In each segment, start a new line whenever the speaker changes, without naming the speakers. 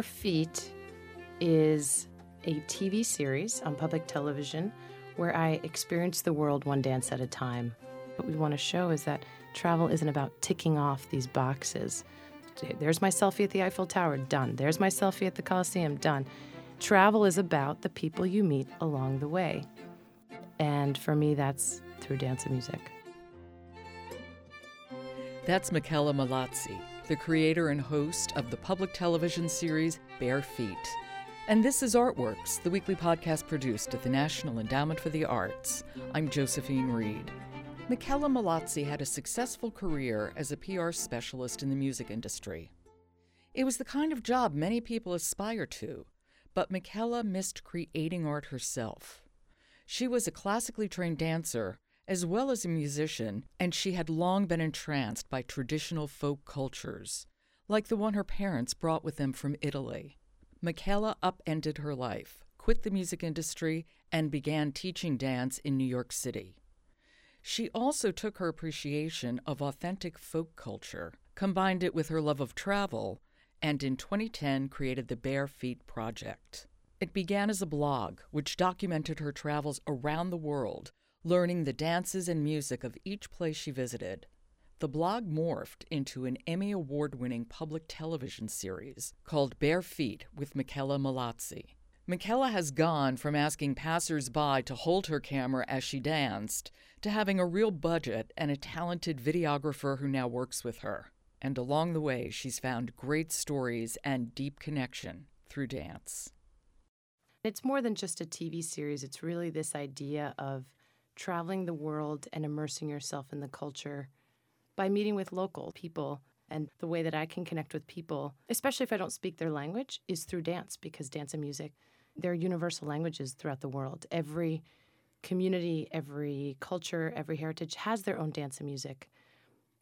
Bare Feet is a TV series on public television where I experience the world one dance at a time. What we want to show is that travel isn't about ticking off these boxes. There's my selfie at the Eiffel Tower, done. There's my selfie at the Coliseum, done. Travel is about the people you meet along the way. And for me, that's through dance and music.
That's Mickela Mallozzi, the creator and host of the public television series Bare Feet. And this is Artworks, the weekly podcast produced at the National Endowment for the Arts. I'm Josephine Reed. Mickela Mallozzi had a successful career as a PR specialist in the music industry. It was the kind of job many people aspire to, but Mickela missed creating art herself. She was a classically trained dancer as well as a musician, and she had long been entranced by traditional folk cultures, like the one her parents brought with them from Italy. Mickela upended her life, quit the music industry, and began teaching dance in New York City. She also took her appreciation of authentic folk culture, combined it with her love of travel, and in 2010 created the Bare Feet Project. It began as a blog, which documented her travels around the world, learning the dances and music of each place she visited. The blog morphed into an Emmy Award winning public television series called Bare Feet with Mickela Mallozzi. Mickela has gone from asking passersby to hold her camera as she danced to having a real budget and a talented videographer who now works with her. And along the way, she's found great stories and deep connection through dance.
It's more than just a TV series, it's really this idea of traveling the world and immersing yourself in the culture by meeting with local people. And the way that I can connect with people, especially if I don't speak their language, is through dance because dance and music, they're universal languages throughout the world. Every community, every culture, every heritage has their own dance and music.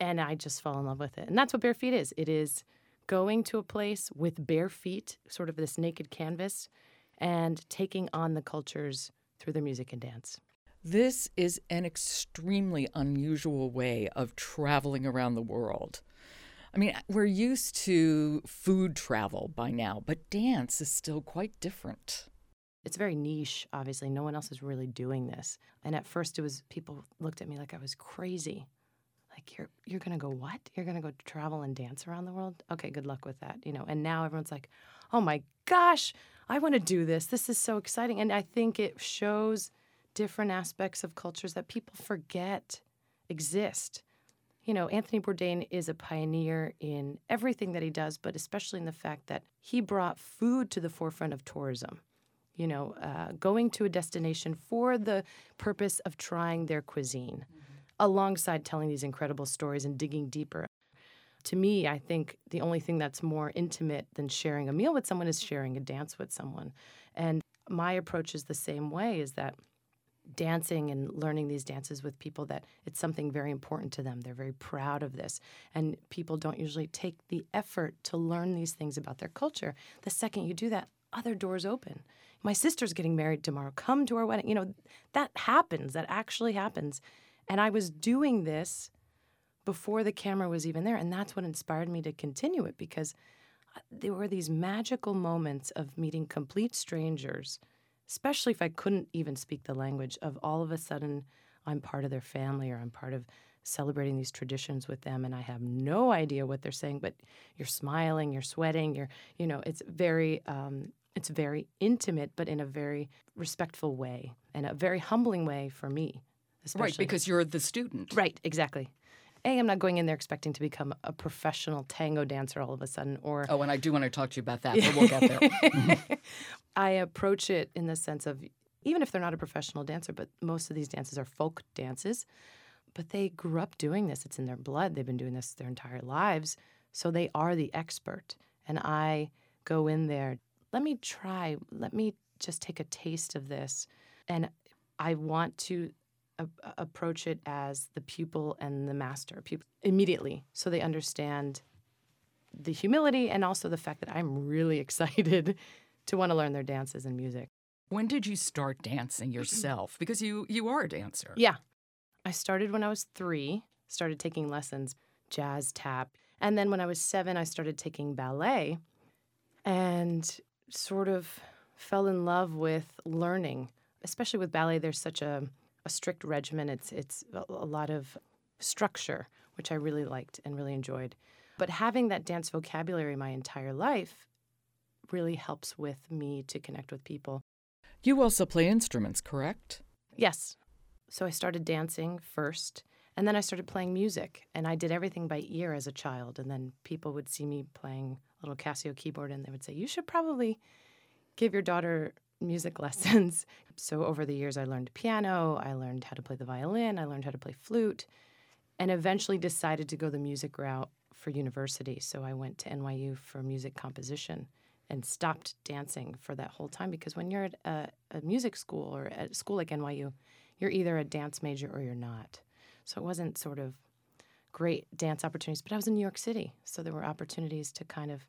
And I just fall in love with it. And that's what Bare Feet is it is going to a place with bare feet, sort of this naked canvas, and taking on the cultures through their music and dance.
This is an extremely unusual way of traveling around the world. I mean, we're used to food travel by now, but dance is still quite different.
It's very niche, obviously. No one else is really doing this. And at first it was people looked at me like I was crazy. Like you're you're gonna go what? You're gonna go travel and dance around the world? Okay, good luck with that. You know, and now everyone's like, oh my gosh, I want to do this. This is so exciting. And I think it shows different aspects of cultures that people forget exist. You know, Anthony Bourdain is a pioneer in everything that he does, but especially in the fact that he brought food to the forefront of tourism. You know, uh, going to a destination for the purpose of trying their cuisine, mm-hmm. alongside telling these incredible stories and digging deeper to me, I think the only thing that's more intimate than sharing a meal with someone is sharing a dance with someone. And my approach is the same way is that dancing and learning these dances with people that it's something very important to them. They're very proud of this. And people don't usually take the effort to learn these things about their culture. The second you do that, other doors open. My sister's getting married tomorrow. Come to our wedding. You know, that happens. That actually happens. And I was doing this before the camera was even there. And that's what inspired me to continue it because uh, there were these magical moments of meeting complete strangers especially if I couldn't even speak the language, of all of a sudden I'm part of their family or I'm part of celebrating these traditions with them and I have no idea what they're saying, but you're smiling, you're sweating, you're, you know, it's very, um, it's very intimate, but in a very respectful way and a very humbling way for me. Especially.
Right, because you're the student.
Right, exactly. A, I'm not going in there expecting to become a professional tango dancer all of a sudden, or
oh, and I do want to talk to you about that, but we'll get there.
I approach it in the sense of even if they're not a professional dancer, but most of these dances are folk dances, but they grew up doing this. It's in their blood. They've been doing this their entire lives, so they are the expert. And I go in there. Let me try. Let me just take a taste of this, and I want to a- approach it as the pupil and the master pupil, immediately so they understand the humility and also the fact that I'm really excited to want to learn their dances and music.
When did you start dancing yourself? Because you you are a dancer.
Yeah. I started when I was 3, started taking lessons, jazz, tap. And then when I was 7, I started taking ballet. and sort of fell in love with learning, especially with ballet. There's such a, a strict regimen. It's it's a, a lot of structure, which I really liked and really enjoyed. But having that dance vocabulary my entire life really helps with me to connect with people.
You also play instruments, correct?
Yes. So I started dancing first, and then I started playing music. And I did everything by ear as a child. And then people would see me playing a little Casio keyboard, and they would say, You should probably give your daughter music lessons. So over the years, I learned piano, I learned how to play the violin, I learned how to play flute, and eventually decided to go the music route for university. So I went to NYU for music composition and stopped dancing for that whole time because when you're at a, a, music school or at a school like NYU, you're either a dance major or you're not. So it wasn't sort of great dance opportunities, but I was in New York City, so there were opportunities to kind of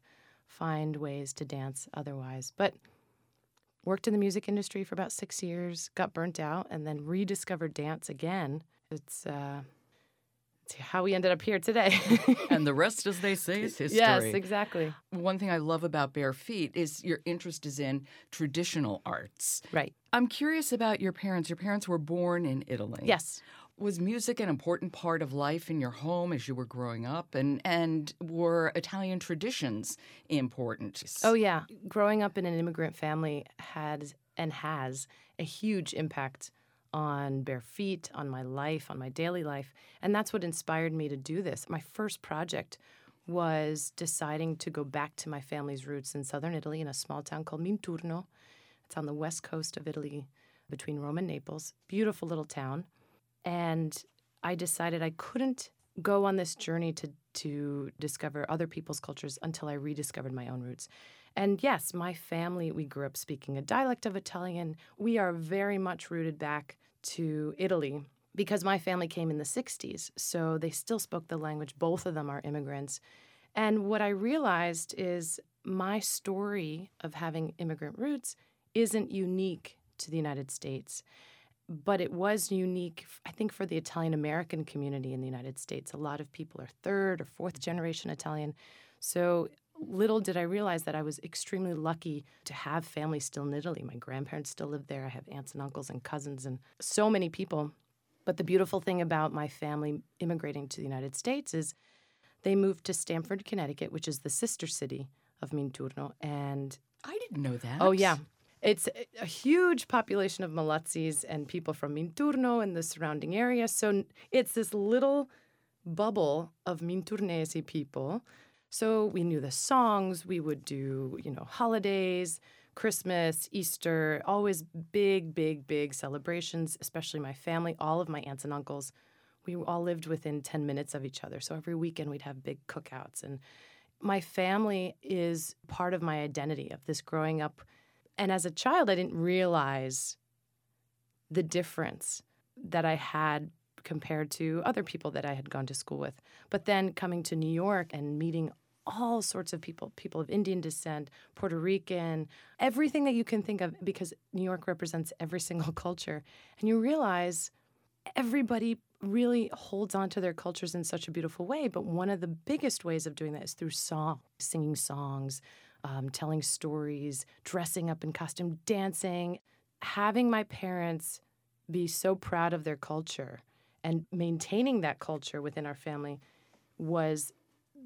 find ways to dance otherwise. But worked in the music industry for about six years, got burnt out, and then rediscovered dance again. It's uh, how we ended up here today.
and the rest, as they say, is history.
Yes, exactly.
One thing I love about Bare Feet is your interest is in traditional arts.
Right.
I'm curious about your parents. Your parents were born in Italy.
Yes.
Was music an important part of life in your home as you were growing up? And, and were Italian traditions important?
Oh, yeah. Growing up in an immigrant family had and has a huge impact on bare feet, on my life, on my daily life. And that's what inspired me to do this. My first project was deciding to go back to my family's roots in southern Italy in a small town called Minturno. It's on the west coast of Italy between Rome and Naples. Beautiful little town. And I decided I couldn't go on this journey to to discover other people's cultures until I rediscovered my own roots. And yes, my family, we grew up speaking a dialect of Italian. We are very much rooted back to Italy because my family came in the 60s. So they still spoke the language. Both of them are immigrants. And what I realized is my story of having immigrant roots isn't unique to the United States, but it was unique, I think, for the Italian American community in the United States. A lot of people are third or fourth generation Italian. So little did I realize that I was extremely lucky to have family still in Italy. My grandparents still live there. I have aunts and uncles and cousins and so many people. But the beautiful thing about my family immigrating to the United States is they moved to Stamford, Connecticut, which is the sister city of Minturno. And
I didn't know that.
Oh, yeah. It's a huge population of Mallozzis and people from Minturno and the surrounding area. So it's this little bubble of Minturnesi people so we knew the songs. We would do, you know, holidays, Christmas, Easter, always big, big, big celebrations, especially my family, all of my aunts and uncles. We all lived within 10 minutes of each other. So every weekend we'd have big cookouts. And my family is part of my identity of this growing up. And as a child, I didn't realize the difference that I had compared to other people that I had gone to school with. But then coming to New York and meeting all sorts of people people of Indian descent, Puerto Rican, everything that you can think of, because New York represents every single culture. And you realize everybody really holds on to their cultures in such a beautiful way. But one of the biggest ways of doing that is through song, singing songs, um, telling stories, dressing up in costume, dancing. Having my parents be so proud of their culture and maintaining that culture within our family was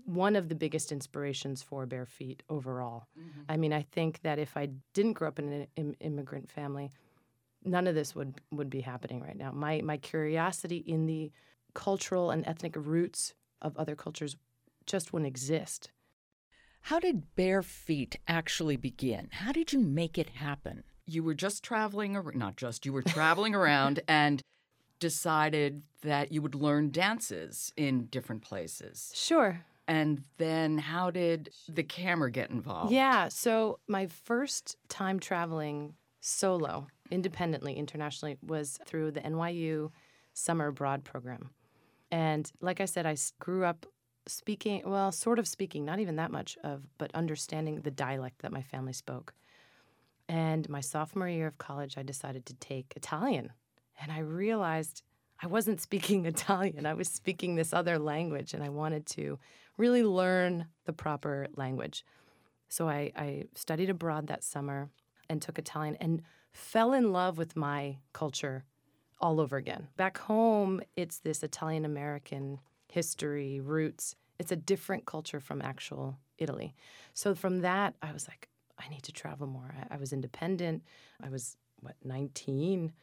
one of the biggest inspirations for Bare Feet overall. Mm-hmm. I mean, I think that if I didn't grow up in an Im- immigrant family, none of this would would be happening right now. My my curiosity in the cultural and ethnic roots of other cultures just wouldn't exist.
How did Bare Feet actually begin? How did you make it happen? You were just traveling, or not just, you were traveling around and decided that you would learn dances in different places.
Sure.
And then how did the camera get involved?
Yeah, so my first time traveling solo, independently, internationally, was through the NYU Summer Abroad program. And like I said, I grew up speaking, well, sort of speaking, not even that much of, but understanding the dialect that my family spoke. And my sophomore year of college, I decided to take Italian. And I realized I wasn't speaking Italian, I was speaking this other language, and I wanted to really learn the proper language. So I, I studied abroad that summer and took Italian and fell in love with my culture all over again. Back home, it's this Italian American history, roots. It's a different culture from actual Italy. So from that, I was like, I need to travel more. I, I was independent. I was, what, 19?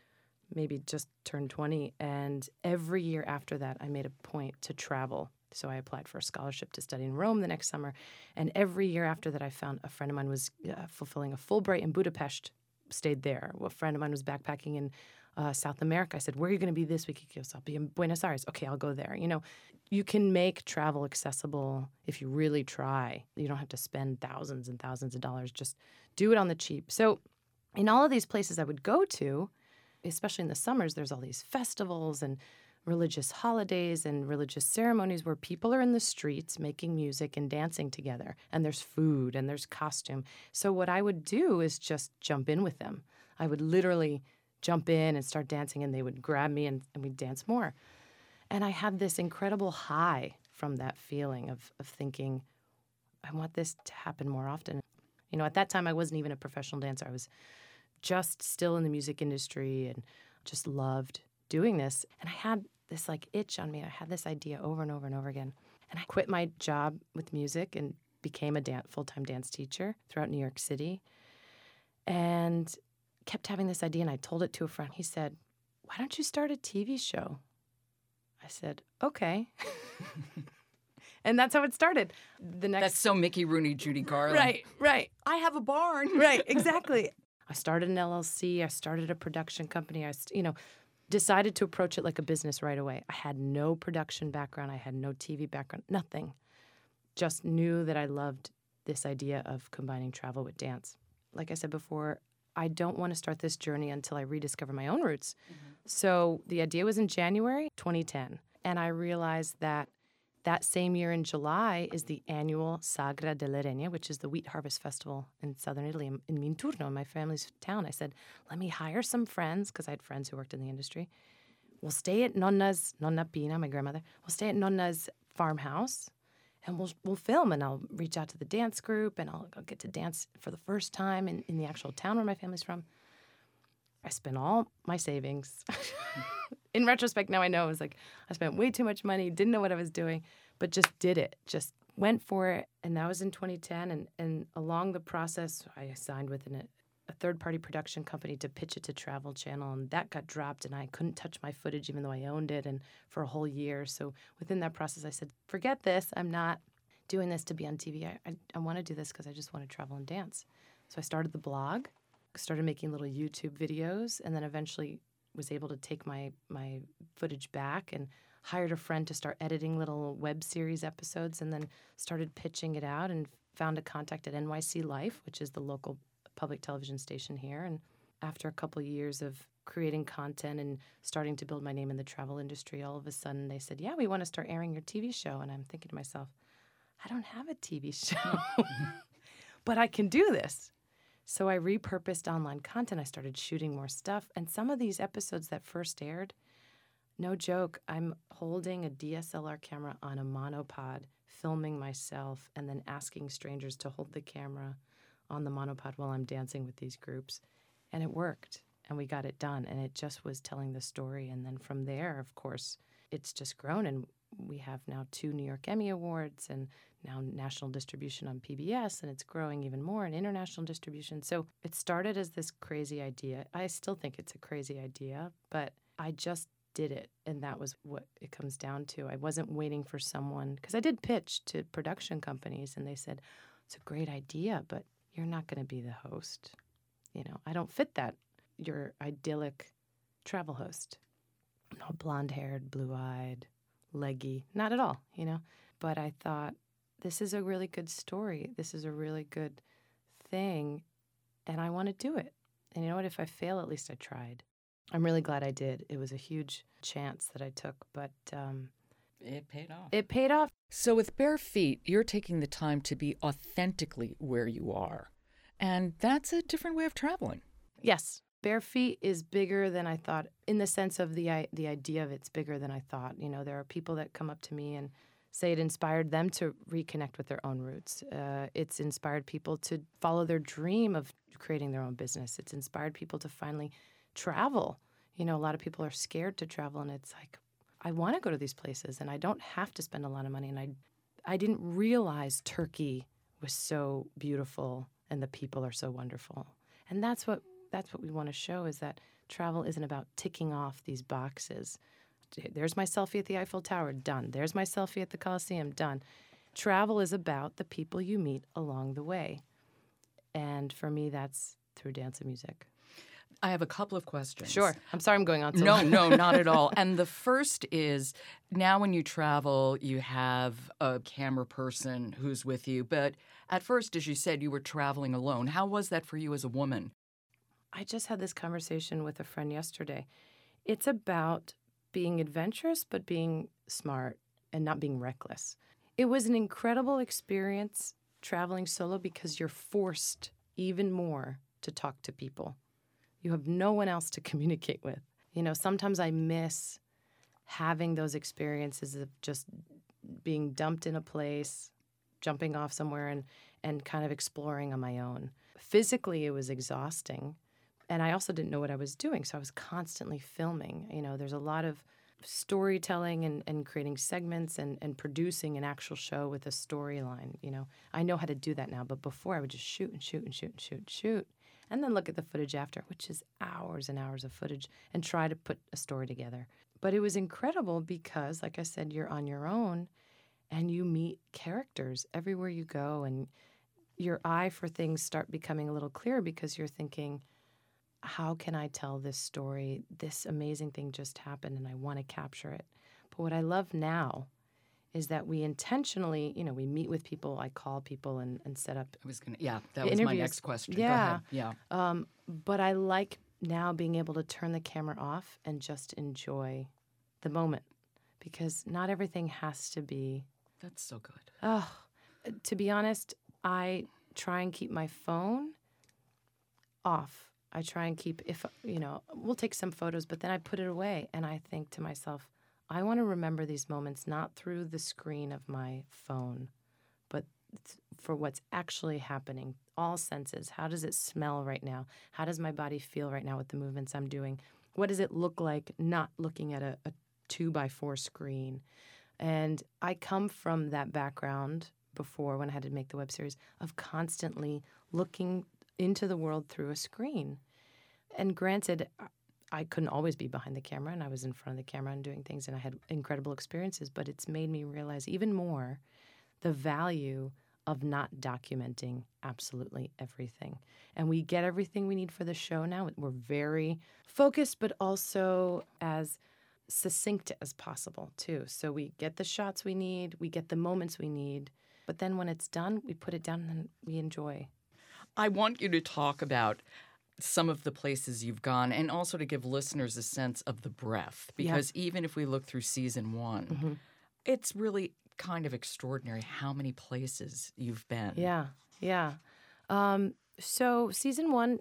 Maybe just turned 20. And every year after that, I made a point to travel. So I applied for a scholarship to study in Rome the next summer. And every year after that, I found a friend of mine was uh, fulfilling a Fulbright in Budapest, stayed there. A friend of mine was backpacking in uh, South America. I said, Where are you going to be this week? He goes, I'll be in Buenos Aires. Okay, I'll go there. You know, you can make travel accessible if you really try. You don't have to spend thousands and thousands of dollars. Just do it on the cheap. So, in all of these places I would go to, especially in the summers, there's all these festivals and religious holidays and religious ceremonies where people are in the streets making music and dancing together. And there's food and there's costume. So, what I would do is just jump in with them. I would literally jump in and start dancing, and they would grab me and, and we'd dance more. And I had this incredible high from that feeling of, of thinking, I want this to happen more often. You know, at that time, I wasn't even a professional dancer. I was just still in the music industry and just loved doing this. And I had this like itch on me. I had this idea over and over and over again. And I quit my job with music and became a dan- full time dance teacher throughout New York City. And kept having this idea. And I told it to a friend. He said, Why don't you start a TV show? I said, Okay. and that's how it started. The next
That's so Mickey Rooney, Judy Garland.
Right, right.
I have a barn.
right, exactly. I started an LLC. I started a production company. I, you know, decided to approach it like a business right away. I had no production background. I had no TV background. Nothing. Just knew that I loved this idea of combining travel with dance. Like I said before, I don't want to start this journey until I rediscover my own roots. Mm-hmm. So the idea was in January 2010, and I realized that that same year in July is the annual Sagra delle Regne, which is the wheat harvest festival in southern Italy, in, in Minturno, my family's town. I said, let me hire some friends, because I had friends who worked in the industry. We'll stay at Nonna's, Nonna Pina, my grandmother, we'll stay at Nonna's farmhouse and we'll, we'll film and I'll reach out to the dance group and I'll, I'll get to dance for the first time in, in the actual town where my family's from. I spent all my savings. in retrospect, now I know it was like I spent way too much money, didn't know what I was doing, but just did it. Just went for it. And that was in 2010. And, and along the process, I signed with an, a third party production company to pitch it to Travel Channel. And that got dropped. And I couldn't touch my footage, even though I owned it, and for a whole year. So within that process, I said, forget this. I'm not doing this to be on TV. I, I, I want to do this because I just want to travel and dance. So I started the blog, started making little YouTube videos, and then eventually was able to take my my footage back and hired a friend to start editing little web series episodes and then started pitching it out and found a contact at NYC Life, which is the local public television station here and after a couple of years of creating content and starting to build my name in the travel industry all of a sudden they said, "Yeah, we want to start airing your TV show." And I'm thinking to myself, I don't have a TV show, but I can do this. So I repurposed online content. I started shooting more stuff. And some of these episodes that first aired, no joke, I'm holding a DSLR camera on a monopod, filming myself, and then asking strangers to hold the camera on the monopod while I'm dancing with these groups. And it worked. And we got it done. And it just was telling the story. And then from there, of course, it's just grown. And we have now two New York Emmy Awards and now national distribution on PBS, and it's growing even more in international distribution. So it started as this crazy idea. I still think it's a crazy idea, but I just did it, and that was what it comes down to. I wasn't waiting for someone because I did pitch to production companies, and they said, It's a great idea, but you're not going to be the host. You know, I don't fit that, your idyllic travel host. I'm not blonde haired, blue eyed, leggy, not at all, you know. But I thought, this is a really good story. This is a really good thing, and I want to do it. And you know what? If I fail, at least I tried. I'm really glad I did. It was a huge chance that I took, but um,
it paid off.
It paid off.
So, with bare feet, you're taking the time to be authentically where you are. And that's a different way of traveling.
Yes. Bare feet is bigger than I thought in the sense of the, the idea of it's bigger than I thought. You know, there are people that come up to me and say it inspired them to reconnect with their own roots. Uh, it's inspired people to follow their dream of creating their own business. It's inspired people to finally travel. You know, a lot of people are scared to travel, and it's like, I want to go to these places, and I don't have to spend a lot of money. And I, I didn't realize Turkey was so beautiful and the people are so wonderful. And that's what that's what we want to show is that travel isn't about ticking off these boxes. There's my selfie at the Eiffel Tower, done. There's my selfie at the Coliseum, done. Travel is about the people you meet along the way. And for me, that's through dance and music.
I have a couple of questions.
Sure. I'm sorry I'm going on so
No, no, not at all. And the first is now when you travel, you have a camera person who's with you. But at first, as you said, you were traveling alone. How was that for you as a woman?
I just had this conversation with a friend yesterday. It's about being adventurous, but being smart and not being reckless. It was an incredible experience traveling solo because you're forced even more to talk to people. You have no one else to communicate with. You know, sometimes I miss having those experiences of just being dumped in a place, jumping off somewhere and and kind of exploring on my own. Physically it was exhausting and I also didn't know what I was doing, so I was constantly filming. You know, there's a lot of storytelling and, and creating segments and, and producing an actual show with a storyline. You know, I know how to do that now, but before I would just shoot and shoot and shoot and shoot and shoot and then look at the footage after, which is hours and hours of footage, and try to put a story together. But it was incredible because, like I said, you're on your own and you meet characters everywhere you go, and your eye for things start becoming a little clearer because you're thinking, how can I tell this story? This amazing thing just happened and I want to capture it. But what I love now is that we intentionally, you know, we meet with people, I call people and, and set up
I was going to, yeah, that was my next question. Go
Yeah.
ahead. Yeah.
Um, but I like now being able to turn the camera off and just enjoy the moment because not everything has to be.
That's so good.
Oh, to be honest, I try and keep my phone off. I try and keep, if, you know, we'll take some photos, but then I put it away and I think to myself, I want to remember these moments not through the screen of my phone, but for what's actually happening. All senses. How does it smell right now? How does my body feel right now with the movements I'm doing? What does it look like not looking at a, a two by four screen? And I come from that background before when I had to make the web series of constantly looking into the world through a screen. And granted, I- couldn't always be behind the camera and I was in front of the camera and doing things and I had incredible experiences, but it's made me realize even more the value of not documenting absolutely everything. And we get everything we need for the show now. We're very focused, but also as succinct as possible, too. So we get the shots we need, we get the moments we need, but then when it's done, we put it down and we enjoy.
I want you to talk about some of the places you've gone and also to give listeners a sense of the breadth
Yeah.
because even if we look through season one,
Mhm.
it's really kind of extraordinary how many places you've been.
Yeah, yeah. Um, so season one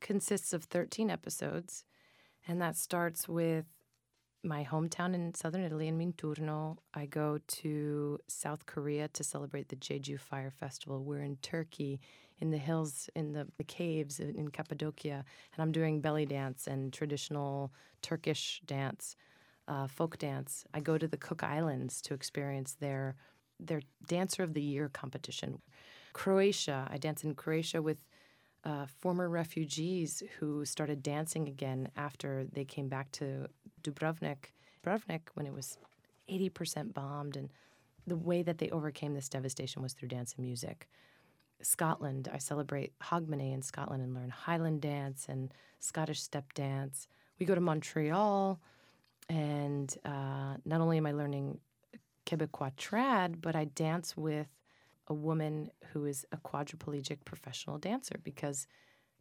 consists of 13 episodes, and that starts with my hometown in southern Italy, in Minturno. I go to South Korea to celebrate the Jeju Fire Festival. We're in Turkey, in the hills, in the, the caves in, Cappadocia, and I'm doing belly dance and traditional Turkish dance, uh, folk dance. I go to the Cook Islands to experience their their Dancer of the Year competition. Croatia, I dance in Croatia with uh, former refugees who started dancing again after they came back to Dubrovnik, Dubrovnik when it was 80% bombed. And the way that they overcame this devastation was through dance and music. Scotland, I celebrate Hogmanay in Scotland and learn Highland dance and Scottish step dance. We go to Montreal, and uh, not only am I learning Quebecois trad, but I dance with a woman who is a quadriplegic professional dancer because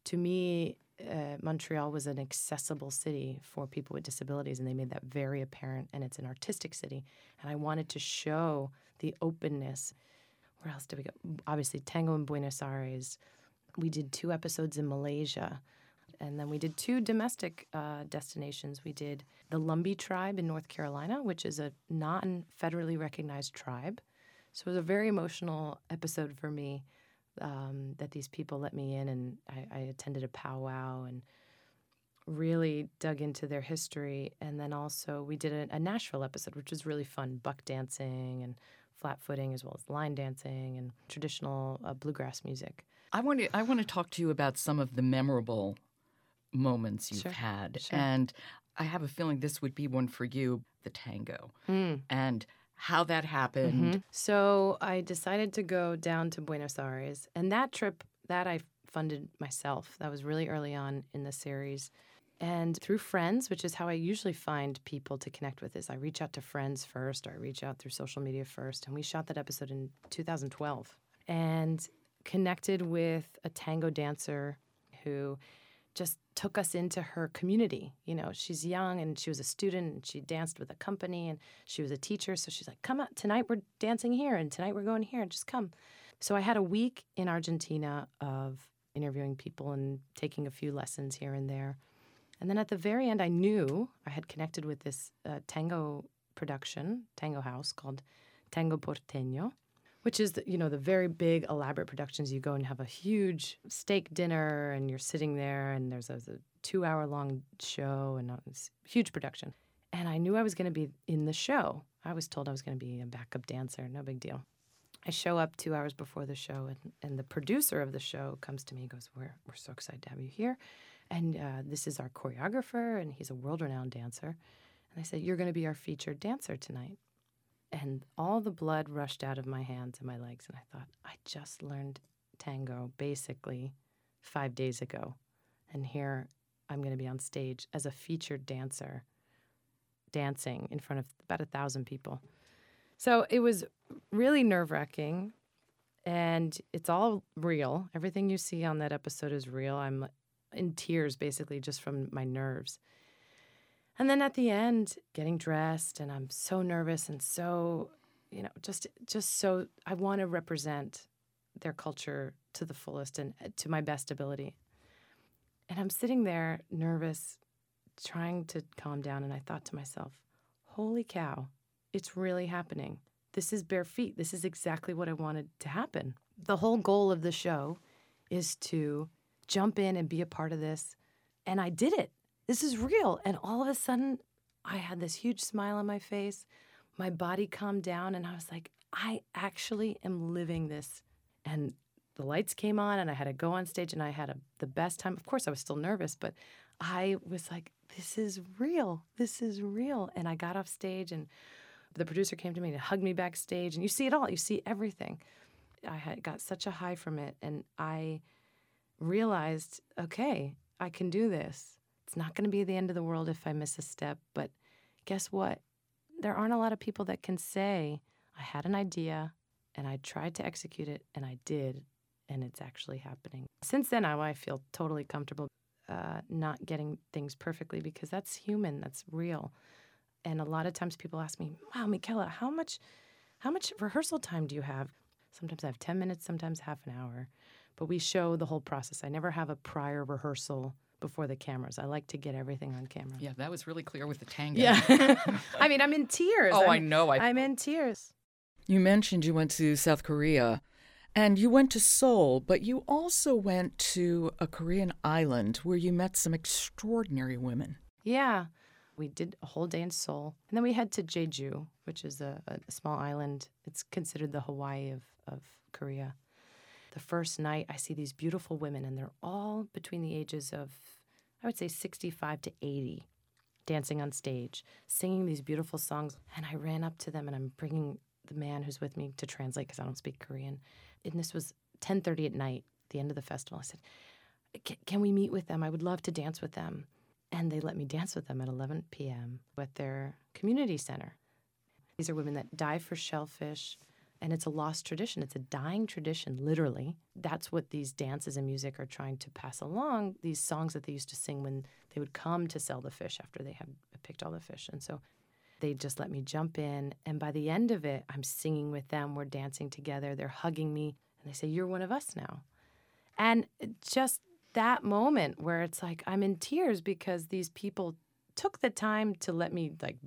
to me, uh, Montreal was an accessible city for people with disabilities, and they made that very apparent. And it's an artistic city, and I wanted to show the openness. Where else did we go? Obviously, Tango in Buenos Aires. We did two episodes in Malaysia. And then we did two domestic uh, destinations. We did the Lumbee tribe in North Carolina, which is a non federally recognized tribe. So it was a very emotional episode for me um, that these people let me in, and I, I attended a powwow and really dug into their history. And then also we did a, a Nashville episode, which was really fun buck dancing and flat footing, as well as line dancing and traditional uh, bluegrass music.
I want to I want to talk to you about some of the memorable moments you've
Sure,
had,
sure.
and I have a feeling this would be one for you, the tango,
Mm.
and how that happened.
Mhm. So I decided to go down to Buenos Aires, and that trip that I funded myself. That was really early on in the series, and through friends, which is how I usually find people to connect with. Is I reach out to friends first, or I reach out through social media first, and we shot that episode in 2012, and connected with a tango dancer who just took us into her community. You know, she's young and she was a student and she danced with a company and she was a teacher. So she's like, come out tonight, we're dancing here and tonight we're going here and just come. So I had a week in Argentina of interviewing people and taking a few lessons here and there. And then at the very end, I knew I had connected with this uh, tango production, tango house called Tango Porteño which is the, you know the very big elaborate productions. You go and have a huge steak dinner and you're sitting there and there's a, a two hour long show and it's a huge production. And i knew i was going to be in the show. I was told i was going to be a backup dancer. No big deal. I show up two hours before the show and, and the producer of the show comes to me and goes we're, we're so excited to have you here. And uh, this is our choreographer and he's a world-renowned dancer. And i said you're going to be our featured dancer tonight and all the blood rushed out of my hands and my legs and i thought i just learned tango basically five days ago and here i'm going to be on stage as a featured dancer dancing in front of about a thousand people. So it was really nerve-wracking and it's all real. Everything you see on that episode is real. I'm in tears basically just from my nerves and then at the end, getting dressed, and I'm so nervous and so, you know, just just so I want to represent their culture to the fullest and uh, to my best ability. And I'm sitting there nervous, trying to calm down, and I thought to myself, "Holy cow, it's really happening. This is bare feet. This is exactly what I wanted to happen. The whole goal of the show is to jump in and be a part of this, and I did it." This is real. And all of a sudden, I had this huge smile on my face. My body calmed down, and I was like, I actually am living this. And the lights came on, and I had to go on stage, and I had a, the best time. Of course, I was still nervous, but I was like, this is real. This is real. And I got off stage, and the producer came to me and hugged me backstage, and you see it all. You see everything. I had got such a high from it, and I realized, okay, I can do this. It's not going to be the end of the world if I miss a step, but guess what? There aren't a lot of people that can say, I had an idea and I tried to execute it and I did, and it's actually happening. Since then, I, I feel totally comfortable uh, not getting things perfectly because that's human, that's real. And a lot of times people ask me, Wow, Mickela, how much, how much rehearsal time do you have? Sometimes I have 10 minutes, sometimes half an hour. But we show the whole process. I never have a prior rehearsal before the cameras. I like to get everything on camera.
Yeah, that was really clear with the tango.
Yeah. I mean, I'm in tears.
Oh,
I'm,
I know. I
I'm in tears.
You mentioned you went to South Korea and you went to Seoul, but you also went to a Korean island where you met some extraordinary women.
Yeah. We did a whole day in Seoul. And then we head to Jeju, which is a, a small island. It's considered the Hawaii of, of Korea. The first night, I see these beautiful women, and they're all between the ages of, I would say, 65 to 80, dancing on stage, singing these beautiful songs. And I ran up to them, and I'm bringing the man who's with me to translate because I don't speak Korean. And this was 10:30 at night, the end of the festival. I said, "Can- "Can we meet with them? I would love to dance with them." And they let me dance with them at 11 p.m. at their community center. These are women that dive for shellfish, and it's a lost tradition. It's a dying tradition, literally. That's what these dances and music are trying to pass along. These songs that they used to sing when they would come to sell the fish after they had picked all the fish. And so they just let me jump in. And by the end of it, I'm singing with them. We're dancing together. They're hugging me. And they say, You're one of us now. And just that moment where it's like I'm in tears because these people took the time to let me like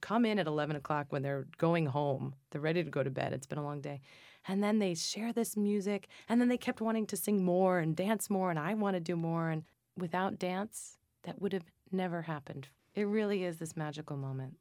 come in at 11 o'clock when they're going home. They're ready to go to bed. It's been a long day. And then they share this music. And then they kept wanting to sing more and dance more. And I want to do more. And without dance, that would have never happened. It really is this magical moment.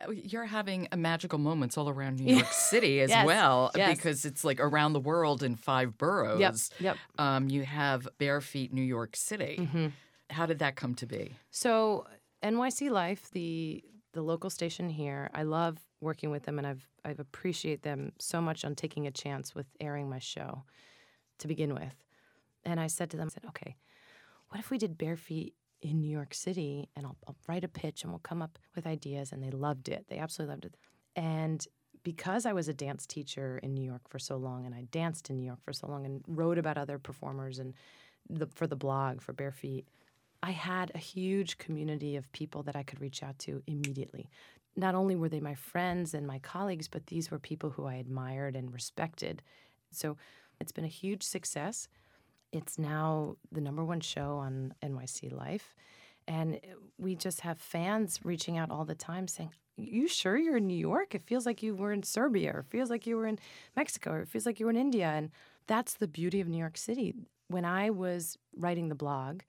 Uh, you're having magical moments all around New York City as
yes.
well,
yes.
because it's like around the world in five boroughs.
Yep. Yep.
Um, you have Bare Feet New York City.
Mm-hmm.
How did that come to be?
So NYC Life, the the local station here, I love working with them, and I've I've appreciate them so much on taking a chance with airing my show to begin with. And I said to them, I said, okay, what if we did Bare Feet in New York City and I'll, I'll write a pitch and we'll come up with ideas. And they loved it. They absolutely loved it. And because I was a dance teacher in New York for so long and I danced in New York for so long and wrote about other performers and the, for the blog for Bare Feet, I had a huge community of people that I could reach out to immediately. Not only were they my friends and my colleagues, but these were people who I admired and respected. So it's been a huge success. It's now the number one show on NYC Life. And we just have fans reaching out all the time saying, You sure you're in New York? It feels like you were in Serbia, or it feels like you were in Mexico, or it feels like you were in India. And that's the beauty of New York City. When I was writing the blog,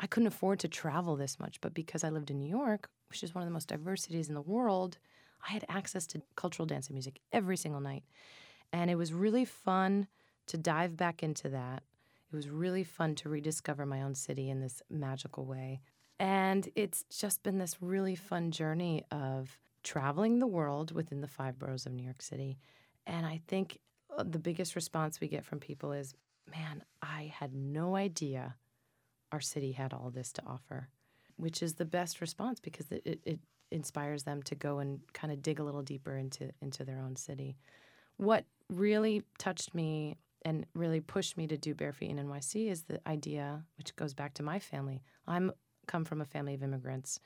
I couldn't afford to travel this much, but because I lived in New York, which is one of the most diverse cities in the world, I had access to cultural dance and music every single night. And it was really fun to dive back into that it was really fun to rediscover my own city in this magical way. And it's just been this really fun journey of traveling the world within the five boroughs of New York City. And I think uh, the biggest response we get from people is, man, I had no idea our city had all this to offer, which is the best response because it, it, it inspires them to go and kind of dig a little deeper into, into their own city. What really touched me and really pushed me to do Bare Feet in NYC is the idea, which goes back to my family. I'm come from a family of immigrants,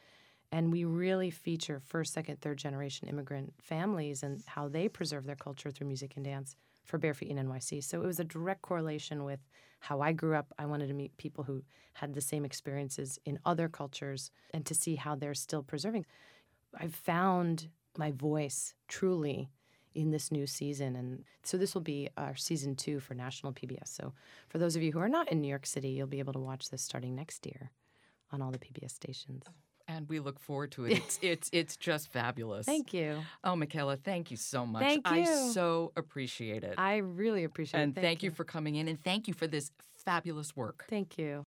and we really feature first, second, third generation immigrant families and how they preserve their culture through music and dance for Barefoot in NYC. So it was a direct correlation with how I grew up. I wanted to meet people who had the same experiences in other cultures and to see how they're still preserving. I've found my voice truly in this new season. And so this will be our season two for national PBS. So for those of you who are not in New York City, you'll be able to watch this starting next year on all the PBS stations.
And we look forward to it. It's it's it's just fabulous.
Thank you.
Oh, Mickela, thank you so much.
Thank you.
I so appreciate it.
I really appreciate
and
it.
And thank, you. you for coming in and thank you for this fabulous work.
Thank you.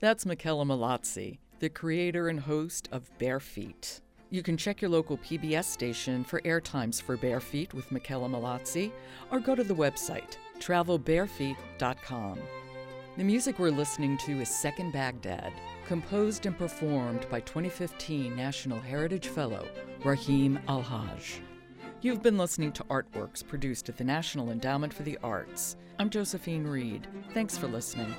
That's Mickela Mallozzi, the creator and host of Bare Feet. You can check your local PBS station for airtimes for Bare Feet with Mickela Mallozzi or go to the website, travelbarefeet.com. The music we're listening to is Second Baghdad, composed and performed by 2015 National Heritage Fellow Rahim Alhaj. You've been listening to Artworks produced at the National Endowment for the Arts. I'm Josephine Reed. Thanks for listening.